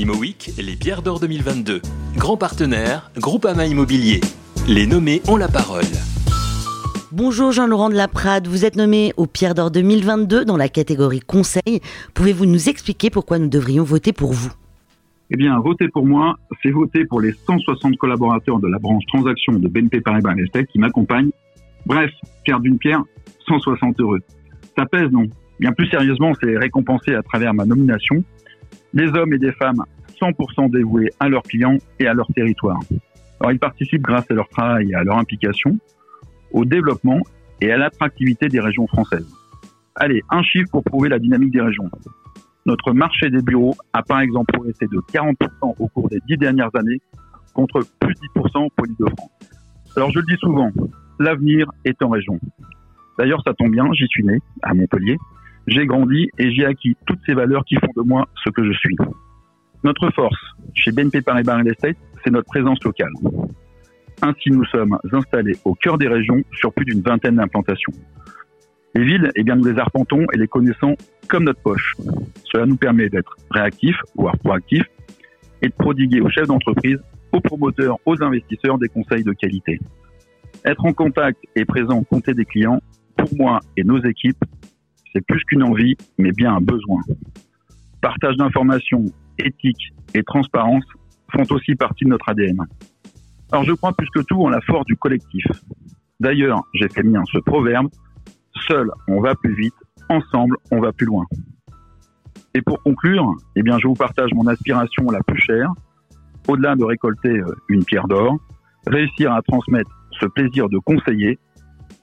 ImoWeek, les pierres d'or 2022. Grand partenaire, Groupama Immobilier. Les nommés ont la parole. Bonjour Jean-Laurent de la Prade, vous êtes nommé au Pierre d'Or 2022 dans la catégorie Conseil. Pouvez-vous nous expliquer pourquoi nous devrions voter pour vous? Eh bien, voter pour moi, c'est voter pour les 160 collaborateurs de la branche transaction de BNP Paribas Estate qui m'accompagnent. Bref, faire d'une pierre 160 heureux. Ça pèse, non? Bien plus sérieusement, c'est récompensé à travers ma nomination des hommes et des femmes 100% dévoués à leurs clients et à leur territoire. Alors, ils participent grâce à leur travail et à leur implication au développement et à l'attractivité des régions françaises. Allez, un chiffre pour prouver la dynamique des régions. Notre marché des bureaux a par exemple progressé de 40% au cours des dix dernières années contre plus de 10% pour l'île de France. Alors je le dis souvent, l'avenir est en région. D'ailleurs, ça tombe bien, j'y suis né, à Montpellier, j'ai grandi et j'ai acquis toutes ces valeurs qui font de moi ce que je suis. Notre force chez BNP Paribas Real Estate, c'est notre présence locale. Ainsi, nous sommes installés au cœur des régions sur plus d'une vingtaine d'implantations. Les villes, eh nous les arpentons et les connaissons comme notre poche. Cela nous permet d'être réactifs, voire proactifs, et de prodiguer aux chefs d'entreprise, aux promoteurs, aux investisseurs des conseils de qualité. Être en contact et présent au côté des clients, pour moi et nos équipes, c'est plus qu'une envie, mais bien un besoin. Partage d'informations, éthique et transparence font aussi partie de notre ADN. Alors je crois plus que tout en la force du collectif. D'ailleurs, j'ai fait mien ce proverbe, seul on va plus vite, ensemble on va plus loin. Et pour conclure, eh bien je vous partage mon aspiration la plus chère, au-delà de récolter euh, une pierre d'or, réussir à transmettre ce plaisir de conseiller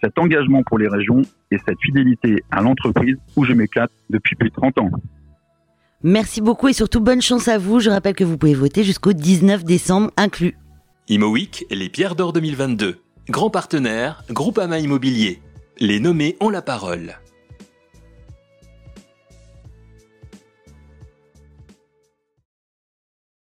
cet engagement pour les régions et cette fidélité à l'entreprise où je m'éclate depuis plus de 30 ans. Merci beaucoup et surtout bonne chance à vous. Je rappelle que vous pouvez voter jusqu'au 19 décembre inclus. ImoWeek, les pierres d'or 2022. Grand partenaire, Groupama Immobilier. Les nommés ont la parole.